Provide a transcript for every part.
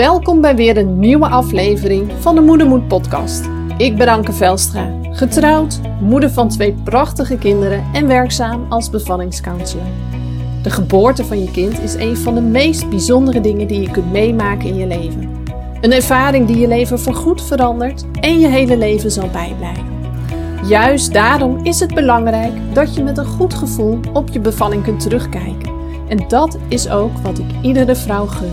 Welkom bij weer een nieuwe aflevering van de Moedermoed podcast. Ik ben Anke Velstra, getrouwd, moeder van twee prachtige kinderen en werkzaam als bevallingscounselor. De geboorte van je kind is een van de meest bijzondere dingen die je kunt meemaken in je leven. Een ervaring die je leven voorgoed verandert en je hele leven zal bijblijven. Juist daarom is het belangrijk dat je met een goed gevoel op je bevalling kunt terugkijken. En dat is ook wat ik iedere vrouw gun.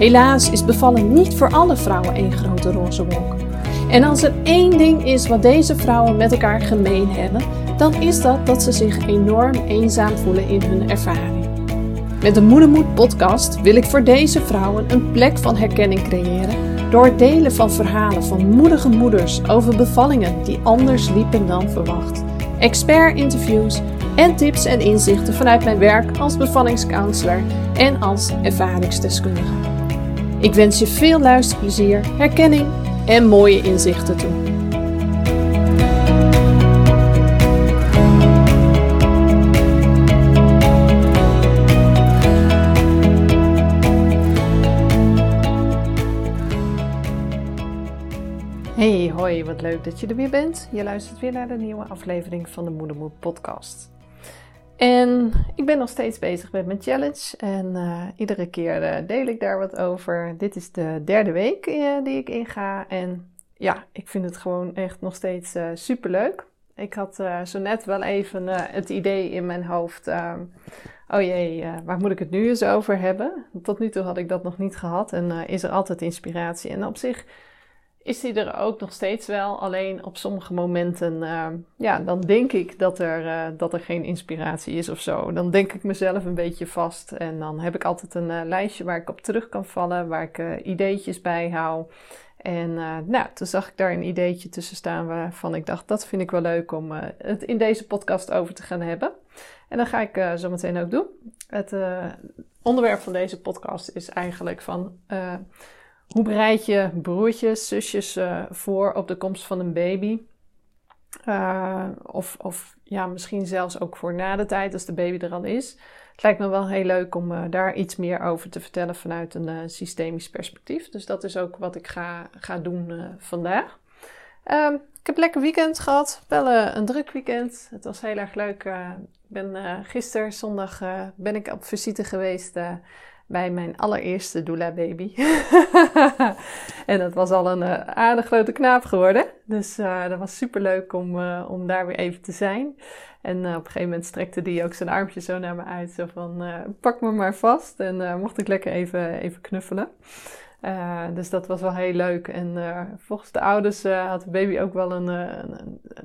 Helaas is bevallen niet voor alle vrouwen één grote roze wolk. En als er één ding is wat deze vrouwen met elkaar gemeen hebben, dan is dat dat ze zich enorm eenzaam voelen in hun ervaring. Met de Moedermoed podcast wil ik voor deze vrouwen een plek van herkenning creëren door het delen van verhalen van moedige moeders over bevallingen die anders liepen dan verwacht. Expert-interviews en tips en inzichten vanuit mijn werk als bevallingscounselor en als ervaringsdeskundige. Ik wens je veel luisterplezier, herkenning en mooie inzichten toe. Hey, hoi, wat leuk dat je er weer bent. Je luistert weer naar de nieuwe aflevering van de Moedermoed podcast. En ik ben nog steeds bezig met mijn challenge en uh, iedere keer uh, deel ik daar wat over. Dit is de derde week uh, die ik inga en ja, ik vind het gewoon echt nog steeds super leuk. Ik had zo net wel even het idee in mijn hoofd, oh jee, waar moet ik het nu eens over hebben? Tot nu toe had ik dat nog niet gehad en is er altijd inspiratie. En op zich is die er ook nog steeds wel. Alleen op sommige momenten, uh, ja, dan denk ik dat er, uh, dat er geen inspiratie is of zo. Dan denk ik mezelf een beetje vast. En dan heb ik altijd een uh, lijstje waar ik op terug kan vallen, waar ik ideetjes bij hou. En nou, toen zag ik daar een ideetje tussen staan waarvan ik dacht, dat vind ik wel leuk om het in deze podcast over te gaan hebben. En dat ga ik zo meteen ook doen. Het onderwerp van deze podcast is eigenlijk van hoe bereid je broertjes, zusjes uh, voor op de komst van een baby? Uh, of, of ja, misschien zelfs ook voor na de tijd als de baby er al is. Het lijkt me wel heel leuk om uh, daar iets meer over te vertellen vanuit een systemisch perspectief. Dus dat is ook wat ik ga, ga doen vandaag. Ehm, ik heb een lekker weekend gehad. Wel een druk weekend. Het was heel erg leuk. Ik ben gisteren, zondag, ben ik op visite geweest bij mijn allereerste doula baby. en dat was al een uh, aardig grote knaap geworden. Dus uh, dat was super leuk om, uh, om daar weer even te zijn. En op een gegeven moment strekte die ook zijn armpje zo naar me uit. Zo van, pak me maar vast. En mocht ik lekker even, even knuffelen. Dus dat was wel heel leuk. En volgens de ouders had de baby ook wel een,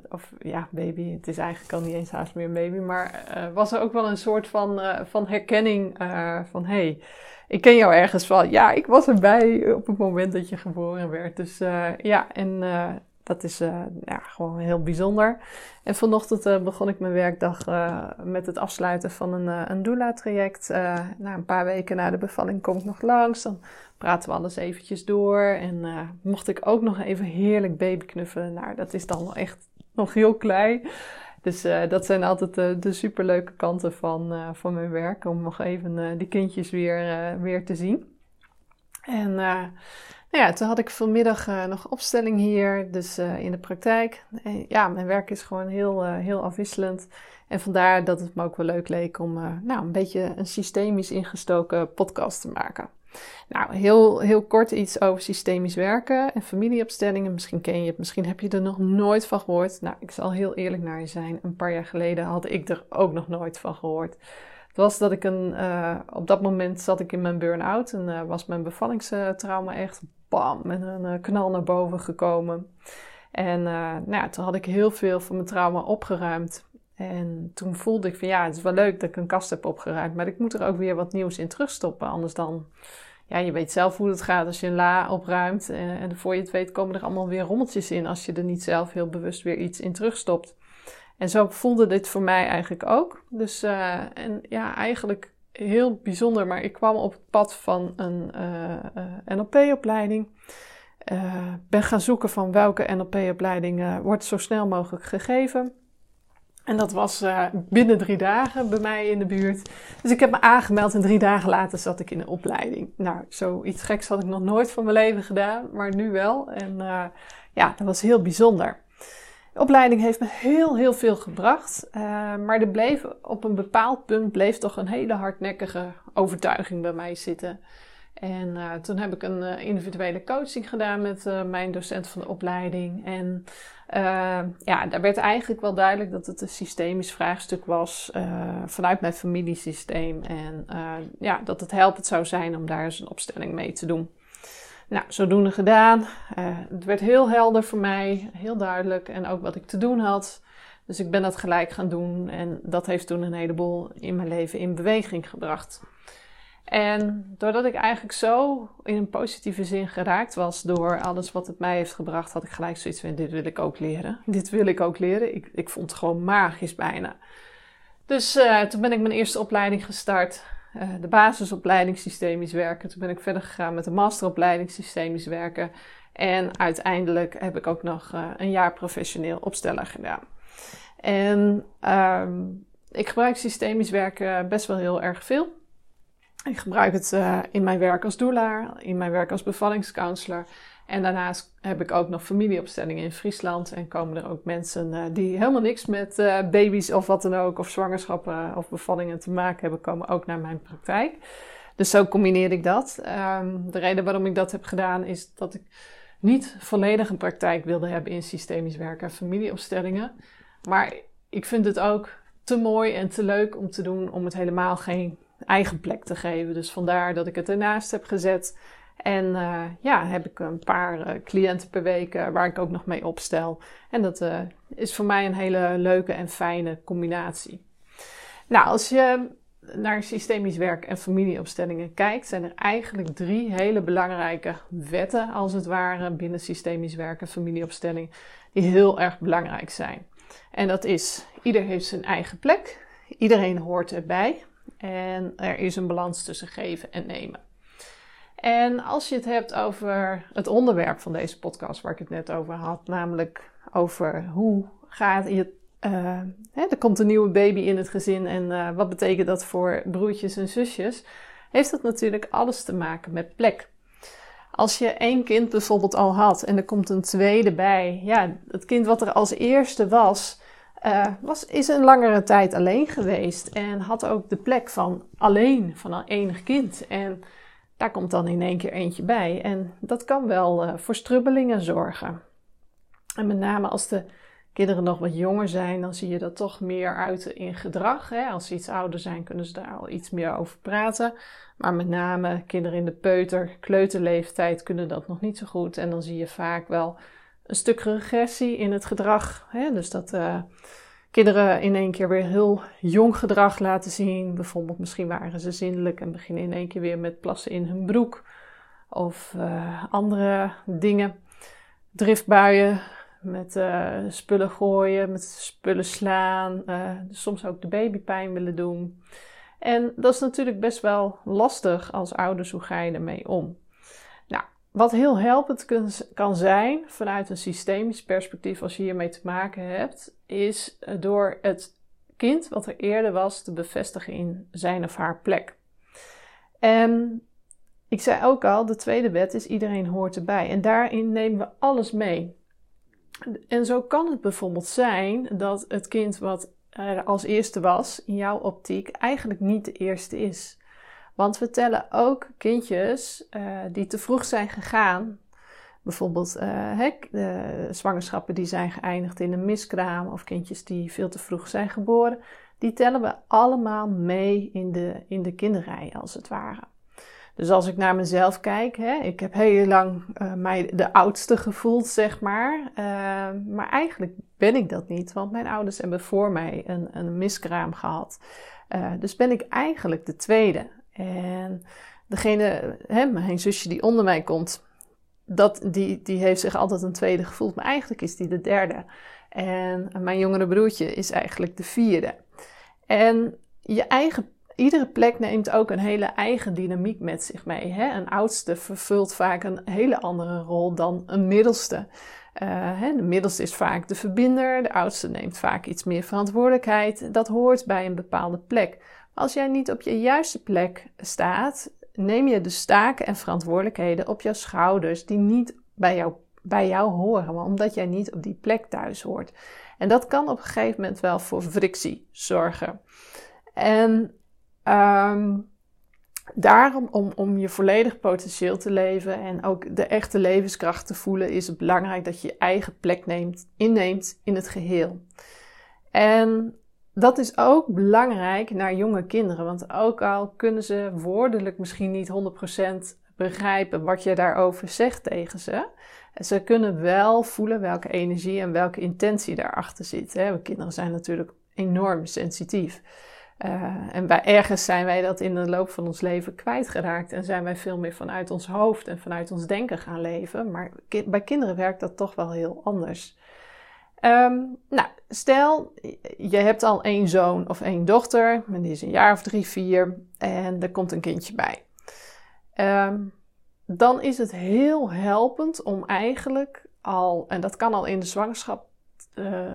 Of ja, baby. Het is eigenlijk al niet eens haast meer een baby. Maar was er ook wel een soort van, van herkenning van... Hey, ik ken jou ergens van. Ja, ik was erbij op het moment dat je geboren werd. Dus ja, en dat is uh, ja, gewoon heel bijzonder. En vanochtend begon ik mijn werkdag met het afsluiten van een, een doula-traject. na een paar weken na de bevalling kom ik nog langs. Dan praten we alles eventjes door. En mocht ik ook nog even heerlijk babyknuffelen. Nou, dat is dan echt nog heel klein. Dus dat zijn altijd uh, de superleuke kanten van, van mijn werk. Om nog even die kindjes weer, weer te zien. En nou ja, toen had ik vanmiddag nog opstelling hier. Dus in de praktijk. En, ja, mijn werk is gewoon heel, heel afwisselend. En vandaar dat het me ook wel leuk leek om nou, een beetje een systemisch ingestoken podcast te maken. Nou, heel, heel kort iets over systemisch werken en familieopstellingen. Misschien ken je het, misschien heb je er nog nooit van gehoord. Nou, ik zal heel eerlijk naar je zijn. Een paar jaar geleden had ik er ook nog nooit van gehoord. Was dat ik een, uh, op dat moment zat ik in mijn burn-out en uh, was mijn bevallingstrauma echt bam, met een uh, knal naar boven gekomen. En nou, toen had ik heel veel van mijn trauma opgeruimd. En toen voelde ik van ja, het is wel leuk dat ik een kast heb opgeruimd, maar ik moet er ook weer wat nieuws in terugstoppen. Anders dan ja, je weet zelf hoe het gaat als je een la opruimt. En, eh, en voor je het weet komen er allemaal weer rommeltjes in als je er niet zelf heel bewust weer iets in terugstopt. En zo voelde dit voor mij eigenlijk ook. Dus uh, en ja, eigenlijk heel bijzonder, maar ik kwam op het pad van een uh, uh, NLP-opleiding. ben gaan zoeken van welke NLP-opleiding wordt zo snel mogelijk gegeven. En dat was binnen drie dagen bij mij in de buurt. Dus ik heb me aangemeld en drie dagen later zat ik in een opleiding. Nou, zoiets geks had ik nog nooit van mijn leven gedaan, maar nu wel. En ja, dat was heel bijzonder. De opleiding heeft me heel, heel veel gebracht. Uh, maar er bleef op een bepaald punt bleef toch een hele hardnekkige overtuiging bij mij zitten. En uh, toen heb ik een uh, individuele coaching gedaan met mijn docent van de opleiding. En ja, daar werd eigenlijk wel duidelijk dat het een systemisch vraagstuk was vanuit mijn familiesysteem. En ja, dat het helpend zou zijn om daar eens een opstelling mee te doen. Nou, zodoende gedaan. het werd heel helder voor mij, heel duidelijk en ook wat ik te doen had. Dus ik ben dat gelijk gaan doen en dat heeft toen een heleboel in mijn leven in beweging gebracht. En doordat ik eigenlijk zo in een positieve zin geraakt was door alles wat het mij heeft gebracht, had ik gelijk zoiets van: dit wil ik ook leren. Dit wil ik ook leren. Ik, ik vond het gewoon magisch bijna. Dus uh, toen ben ik mijn eerste opleiding gestart. Uh, de basisopleiding systemisch werken. Toen ben ik verder gegaan met de masteropleiding systemisch werken. En uiteindelijk heb ik ook nog uh, een jaar professioneel opsteller gedaan. En um, ik gebruik systemisch werken best wel heel erg veel. Ik gebruik het uh, in mijn werk als doula, in mijn werk als bevallingscounselor. En daarnaast heb ik ook nog familieopstellingen in Friesland. En komen er ook mensen uh, die helemaal niks met uh, baby's of wat dan ook, of zwangerschappen of bevallingen te maken hebben, komen ook naar mijn praktijk. Dus zo combineer ik dat. Um, de reden waarom ik dat heb gedaan is dat ik niet volledig een praktijk wilde hebben in systemisch werken en familieopstellingen. Maar ik vind het ook te mooi en te leuk om te doen om het helemaal geen eigen plek te geven. Dus vandaar dat ik het ernaast heb gezet. En uh, ja, heb ik een paar uh, cliënten per week uh, waar ik ook nog mee opstel. En dat is voor mij een hele leuke en fijne combinatie. Nou, als je naar systemisch werk en familieopstellingen kijkt, zijn er eigenlijk drie hele belangrijke wetten, als het ware, binnen systemisch werk en familieopstelling, die heel erg belangrijk zijn. En dat is, ieder heeft zijn eigen plek, iedereen hoort erbij, en er is een balans tussen geven en nemen. En als je het hebt over het onderwerp van deze podcast, waar ik het net over had, namelijk over hoe gaat je. Uh, hè, er komt een nieuwe baby in het gezin en uh, wat betekent dat voor broertjes en zusjes? Heeft dat natuurlijk alles te maken met plek. Als je één kind bijvoorbeeld al had en er komt een tweede bij, ja, het kind wat er als eerste was, uh, was, is een langere tijd alleen geweest en had ook de plek van alleen, van een enig kind. En daar komt dan in één keer eentje bij. En dat kan wel uh, voor strubbelingen zorgen. En met name als de kinderen nog wat jonger zijn, dan zie je dat toch meer uiten in gedrag. Hè? Als ze iets ouder zijn, kunnen ze daar al iets meer over praten. Maar met name kinderen in de peuter, kleuterleeftijd kunnen dat nog niet zo goed. En dan zie je vaak wel een stuk regressie in het gedrag. Hè? Dus dat uh, kinderen in één keer weer heel jong gedrag laten zien. Bijvoorbeeld, misschien waren ze zindelijk en beginnen in één keer weer met plassen in hun broek. Of uh, andere dingen. Driftbuien met uh, spullen gooien, met spullen slaan. soms ook de babypijn willen doen. En dat is natuurlijk best wel lastig als ouders. Hoe ga je ermee om? Wat heel helpend kan zijn vanuit een systemisch perspectief als je hiermee te maken hebt, is eh, door het kind wat er eerder was te bevestigen in zijn of haar plek. En ik zei ook al, de tweede wet is iedereen hoort erbij. En daarin nemen we alles mee. En zo kan het bijvoorbeeld zijn dat het kind wat er als eerste was, in jouw optiek, eigenlijk niet de eerste is. Want we tellen ook kindjes uh, die te vroeg zijn gegaan. Bijvoorbeeld uh, zwangerschappen die zijn geëindigd in een miskraam of kindjes die veel te vroeg zijn geboren. Die tellen we allemaal mee in de, in de kinderrij als het ware. Dus als ik naar mezelf kijk, hè, ik heb heel lang uh, mij de oudste gevoeld, zeg maar. Maar eigenlijk ben ik dat niet, want mijn ouders hebben voor mij een, een miskraam gehad. Dus ben ik eigenlijk de tweede. En degene, hè, mijn zusje die onder mij komt, dat, die, die heeft zich altijd een tweede gevoeld. Maar eigenlijk is die de derde. En mijn jongere broertje is eigenlijk de vierde. En je eigen, iedere plek neemt ook een hele eigen dynamiek met zich mee. Hè? Een oudste vervult vaak een hele andere rol dan een middelste. hè, de middelste is vaak de verbinder, de oudste neemt vaak iets meer verantwoordelijkheid. Dat hoort bij een bepaalde plek. Als jij niet op je juiste plek staat, neem je de staken en verantwoordelijkheden op jouw schouders die niet bij jou, bij jou horen, maar omdat jij niet op die plek thuis hoort. En dat kan op een gegeven moment wel voor frictie zorgen. En um, daarom, om, om je volledig potentieel te leven en ook de echte levenskracht te voelen, is het belangrijk dat je je eigen plek neemt, inneemt in het geheel. En dat is ook belangrijk naar jonge kinderen, want ook al kunnen ze woordelijk misschien niet 100% begrijpen wat je daarover zegt tegen ze, ze kunnen wel voelen welke energie en welke intentie daarachter zit. Hè. Kinderen zijn natuurlijk enorm sensitief. Uh, en bij ergens zijn wij dat in de loop van ons leven kwijtgeraakt en zijn wij veel meer vanuit ons hoofd en vanuit ons denken gaan leven. Maar bij kinderen werkt dat toch wel heel anders. Um, nou, stel je hebt al één zoon of één dochter, en die is een jaar of drie, vier, en er komt een kindje bij. Um, dan is het heel helpend om eigenlijk al, en dat kan al in de zwangerschap uh, uh,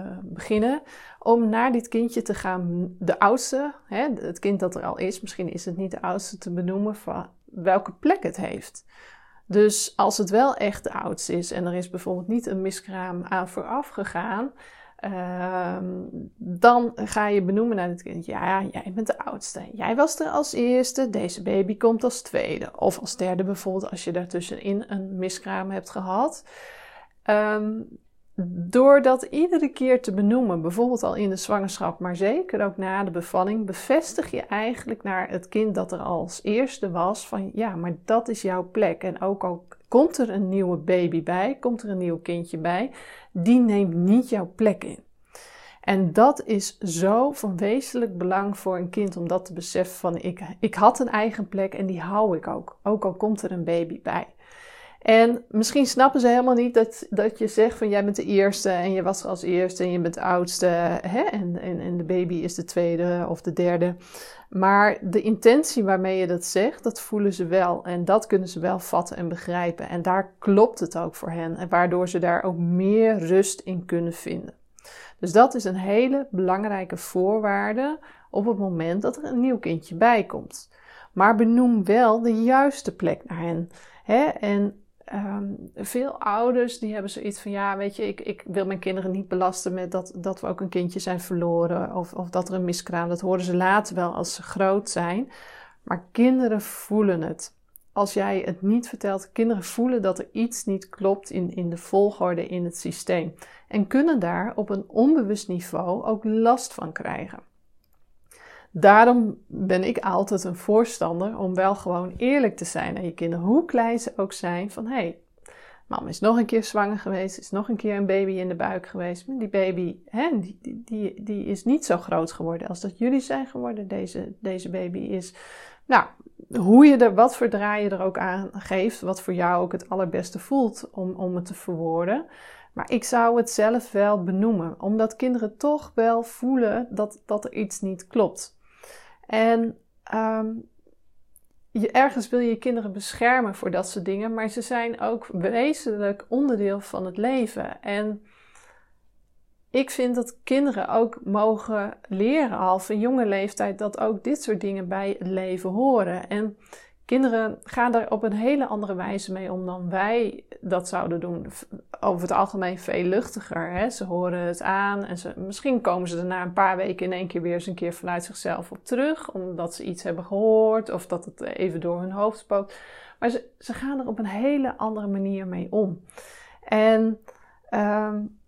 uh, beginnen, om naar dit kindje te gaan, de oudste, hè, het kind dat er al is, misschien is het niet de oudste te benoemen van welke plek het heeft. Dus als het wel echt oudste is en er is bijvoorbeeld niet een miskraam aan vooraf gegaan, Ehm, dan ga je benoemen naar het kind. Ja, jij bent de oudste. Jij was er als eerste. Deze baby komt als tweede. Of als derde bijvoorbeeld als je daartussenin een miskraam hebt gehad. Um, door dat iedere keer te benoemen, bijvoorbeeld al in de zwangerschap, maar zeker ook na de bevalling, bevestig je eigenlijk naar het kind dat er als eerste was van ja, maar dat is jouw plek. En ook al komt er een nieuwe baby bij, komt er een nieuw kindje bij, die neemt niet jouw plek in. En dat is zo van wezenlijk belang voor een kind om dat te beseffen van ik, ik had een eigen plek en die hou ik ook, ook al komt er een baby bij. En misschien snappen ze helemaal niet dat, dat je zegt van jij bent de eerste en je was er als eerste en je bent de oudste hè? En, en, en de baby is de tweede of de derde. Maar de intentie waarmee je dat zegt, dat voelen ze wel en dat kunnen ze wel vatten en begrijpen. En daar klopt het ook voor hen en waardoor ze daar ook meer rust in kunnen vinden. Dus dat is een hele belangrijke voorwaarde op het moment dat er een nieuw kindje bij komt. Maar benoem wel de juiste plek naar hen. En um, veel ouders die hebben zoiets van: ja, weet je, ik, ik wil mijn kinderen niet belasten met dat, dat we ook een kindje zijn verloren of, of dat er een miskraam. Dat horen ze later wel als ze groot zijn. Maar kinderen voelen het. Als jij het niet vertelt, kinderen voelen dat er iets niet klopt in, in de volgorde in het systeem. En kunnen daar op een onbewust niveau ook last van krijgen. Daarom ben ik altijd een voorstander om wel gewoon eerlijk te zijn aan je kinderen, hoe klein ze ook zijn, van hé, hey, mama is nog een keer zwanger geweest, is nog een keer een baby in de buik geweest, maar die baby, hè, die, die, die is niet zo groot geworden als dat jullie zijn geworden. Deze, deze baby is, nou, hoe je er, wat voor draai je er ook aan geeft, wat voor jou ook het allerbeste voelt om, om het te verwoorden. Maar ik zou het zelf wel benoemen, omdat kinderen toch wel voelen dat, dat er iets niet klopt. En um, je, ergens wil je je kinderen beschermen voor dat soort dingen, maar ze zijn ook wezenlijk onderdeel van het leven. En ik vind dat kinderen ook mogen leren al jonge leeftijd dat ook dit soort dingen bij het leven horen. En Kinderen gaan daar op een hele andere wijze mee om dan wij dat zouden doen. Over het algemeen veel luchtiger. Hè? Ze horen het aan en ze, misschien komen ze er na een paar weken in één keer weer eens een keer vanuit zichzelf op terug. Omdat ze iets hebben gehoord of dat het even door hun hoofd spookt. Maar ze, ze gaan er op een hele andere manier mee om. En um,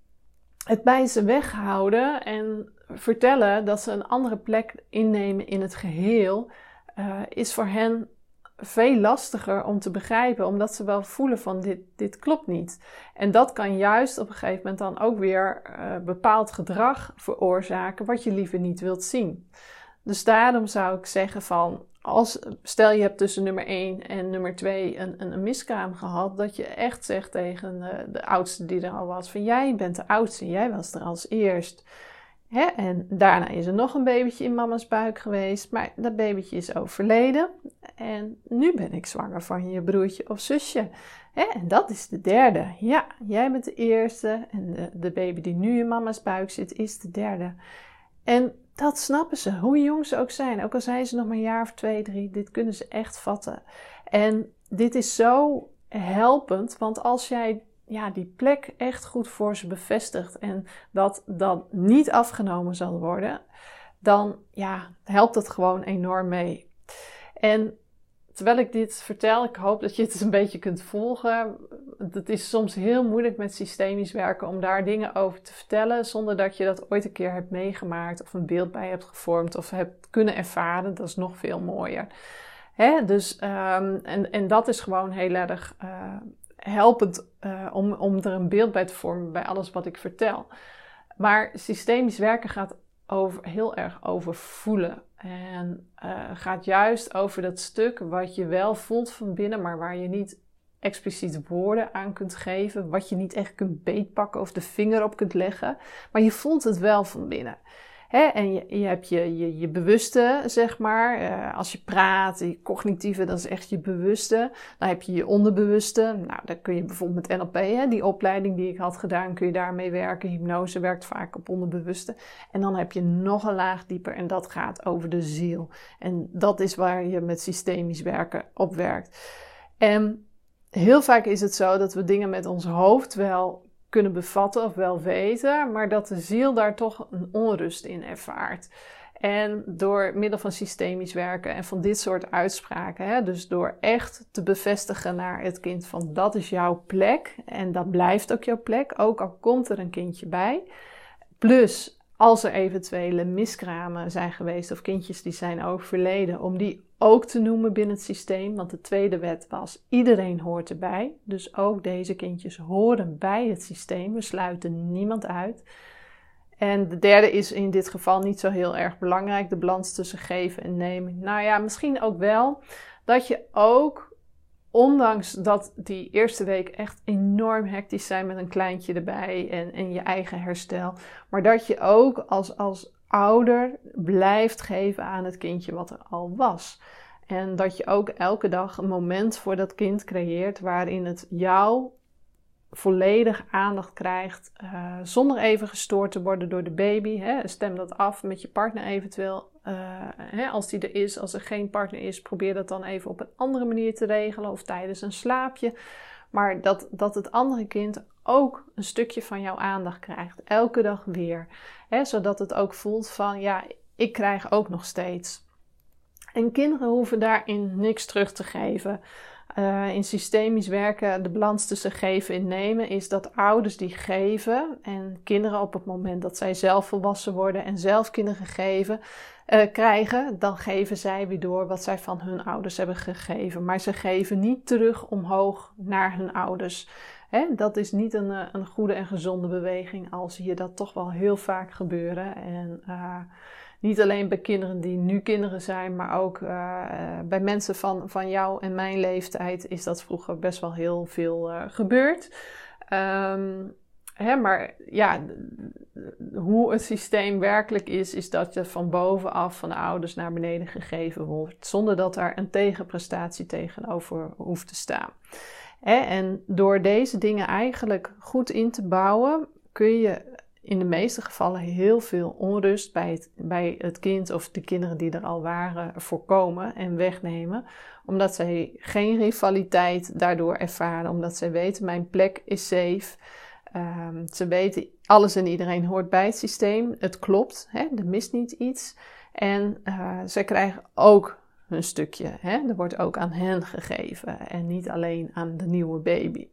het bij ze weghouden en vertellen dat ze een andere plek innemen in het geheel, uh, is voor hen veel lastiger om te begrijpen, omdat ze wel voelen van dit, dit klopt niet. En dat kan juist op een gegeven moment dan ook weer uh, bepaald gedrag veroorzaken wat je liever niet wilt zien. Dus daarom zou ik zeggen van, als, stel je hebt tussen nummer 1 en nummer 2 een, een, miskraam gehad, dat je echt zegt tegen de, de oudste die er al was, van jij bent de oudste, jij was er als eerst. En daarna is er nog een babytje in mama's buik geweest, maar dat babytje is overleden. En nu ben ik zwanger van je broertje of zusje. En dat is de derde. Ja, jij bent de eerste. En de, de baby die nu in mama's buik zit, is de derde. En dat snappen ze, hoe jong ze ook zijn. Ook al zijn ze nog maar een jaar of twee, drie, dit kunnen ze echt vatten. En dit is zo helpend, want als jij ja, die plek echt goed voor ze bevestigt en dat dan niet afgenomen zal worden, dan ja, helpt dat gewoon enorm mee. En terwijl ik dit vertel, ik hoop dat je het een beetje kunt volgen. Het is soms heel moeilijk met systemisch werken om daar dingen over te vertellen zonder dat je dat ooit een keer hebt meegemaakt of een beeld bij hebt gevormd of hebt kunnen ervaren. Dat is nog veel mooier. Hè? Dus, um, en, en dat is gewoon heel erg uh, helpend uh, om, om er een beeld bij te vormen bij alles wat ik vertel. Maar systemisch werken gaat over, heel erg over voelen. En uh, gaat juist over dat stuk wat je wel voelt van binnen, maar waar je niet expliciet woorden aan kunt geven. Wat je niet echt kunt beetpakken of de vinger op kunt leggen. Maar je voelt het wel van binnen. Hè? En je, je hebt je, je, bewuste, zeg maar. Uh, als je praat, je cognitieve, dat is echt je bewuste. Dan heb je je onderbewuste. Nou, dan kun je bijvoorbeeld met NLP, hè, die opleiding die ik had gedaan, kun je daarmee werken. Hypnose werkt vaak op onderbewuste. En dan heb je nog een laag dieper en dat gaat over de ziel. En dat is waar je met systemisch werken op werkt. En heel vaak is het zo dat we dingen met ons hoofd wel kunnen bevatten of wel weten, maar dat de ziel daar toch een onrust in ervaart. En door middel van systemisch werken en van dit soort uitspraken, hè, dus door echt te bevestigen naar het kind van dat is jouw plek en dat blijft ook jouw plek, ook al komt er een kindje bij. Plus als er eventuele miskramen zijn geweest of kindjes die zijn overleden, om die ook te noemen binnen het systeem. Want de tweede wet was: iedereen hoort erbij. Dus ook deze kindjes horen bij het systeem. We sluiten niemand uit. En de derde is in dit geval niet zo heel erg belangrijk: de balans tussen geven en nemen. Nou ja, misschien ook wel dat je ook ondanks dat die eerste week echt enorm hectisch zijn met een kleintje erbij en, en je eigen herstel, maar dat je ook als, als ouder blijft geven aan het kindje wat er al was. En dat je ook elke dag een moment voor dat kind creëert waarin het jou volledig aandacht krijgt, uh, zonder even gestoord te worden door de baby. Hè. Stem dat af met je partner eventueel. Uh, hè, als die er is, als er geen partner is, probeer dat dan even op een andere manier te regelen of tijdens een slaapje. Maar dat, dat het andere kind ook een stukje van jouw aandacht krijgt, elke dag weer. Hè, zodat het ook voelt van ja, ik krijg ook nog steeds. En kinderen hoeven daarin niks terug te geven. Uh, in systemisch werken, de balans tussen geven en nemen, is dat ouders die geven en kinderen op het moment dat zij zelf volwassen worden en zelf kinderen geven, uh, krijgen, dan geven zij weer door wat zij van hun ouders hebben gegeven. Maar ze geven niet terug omhoog naar hun ouders. Dat is niet een, eh, een goede en gezonde beweging, al zie je dat toch wel heel vaak gebeuren. En niet alleen bij kinderen die nu kinderen zijn, maar ook uh, bij mensen van, van jou en mijn leeftijd is dat vroeger best wel heel veel uh, gebeurd. Um, hè, maar ja, hoe het systeem werkelijk is, is dat je van bovenaf van de ouders naar beneden gegeven wordt, zonder dat daar een tegenprestatie tegenover hoeft te staan. En door deze dingen eigenlijk goed in te bouwen, kun je in de meeste gevallen heel veel onrust bij het, bij het kind of de kinderen die er al waren voorkomen en wegnemen. Omdat zij geen rivaliteit daardoor ervaren, omdat zij weten mijn plek is safe. Um, ze weten alles en iedereen hoort bij het systeem. Het klopt, hè, er mist niet iets. En uh, zij krijgen ook hun stukje. Hè? Er wordt ook aan hen gegeven en niet alleen aan de nieuwe baby.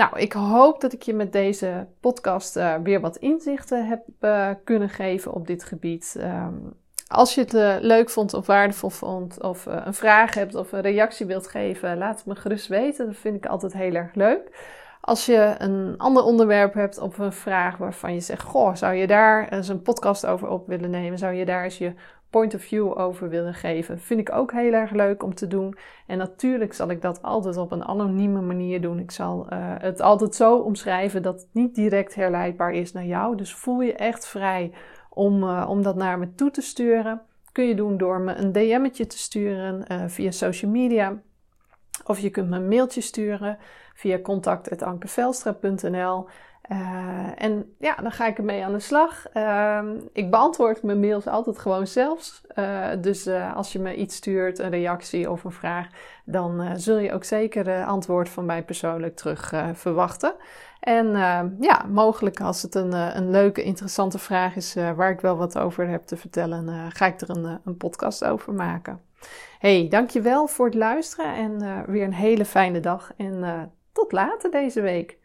Nou, ik hoop dat ik je met deze podcast uh, weer wat inzichten heb uh, kunnen geven op dit gebied. Um, als je het uh, leuk vond of waardevol vond, of een vraag hebt of een reactie wilt geven, laat het me gerust weten. Dat vind ik altijd heel erg leuk. Als je een ander onderwerp hebt of een vraag waarvan je zegt: Goh, zou je daar eens een podcast over op willen nemen? Zou je daar eens je point of view over willen geven. Vind ik ook heel erg leuk om te doen. En natuurlijk zal ik dat altijd op een anonieme manier doen. Ik zal uh, het altijd zo omschrijven dat het niet direct herleidbaar is naar jou. Dus voel je echt vrij om, uh, om dat naar me toe te sturen. kun je doen door me een DM'tje te sturen via social media. Of je kunt me een mailtje sturen via contact.ankevelstra.nl. Uh, en ja, dan ga ik ermee aan de slag. Uh, ik beantwoord mijn mails altijd gewoon zelfs. Uh, dus uh, als je me iets stuurt, een reactie of een vraag, dan zul je ook zeker antwoord van mij persoonlijk terug verwachten. En ja, mogelijk als het een, een leuke, interessante vraag is waar ik wel wat over heb te vertellen, ga ik er een, een podcast over maken. Hey, dankjewel voor het luisteren en weer een hele fijne dag en tot later deze week.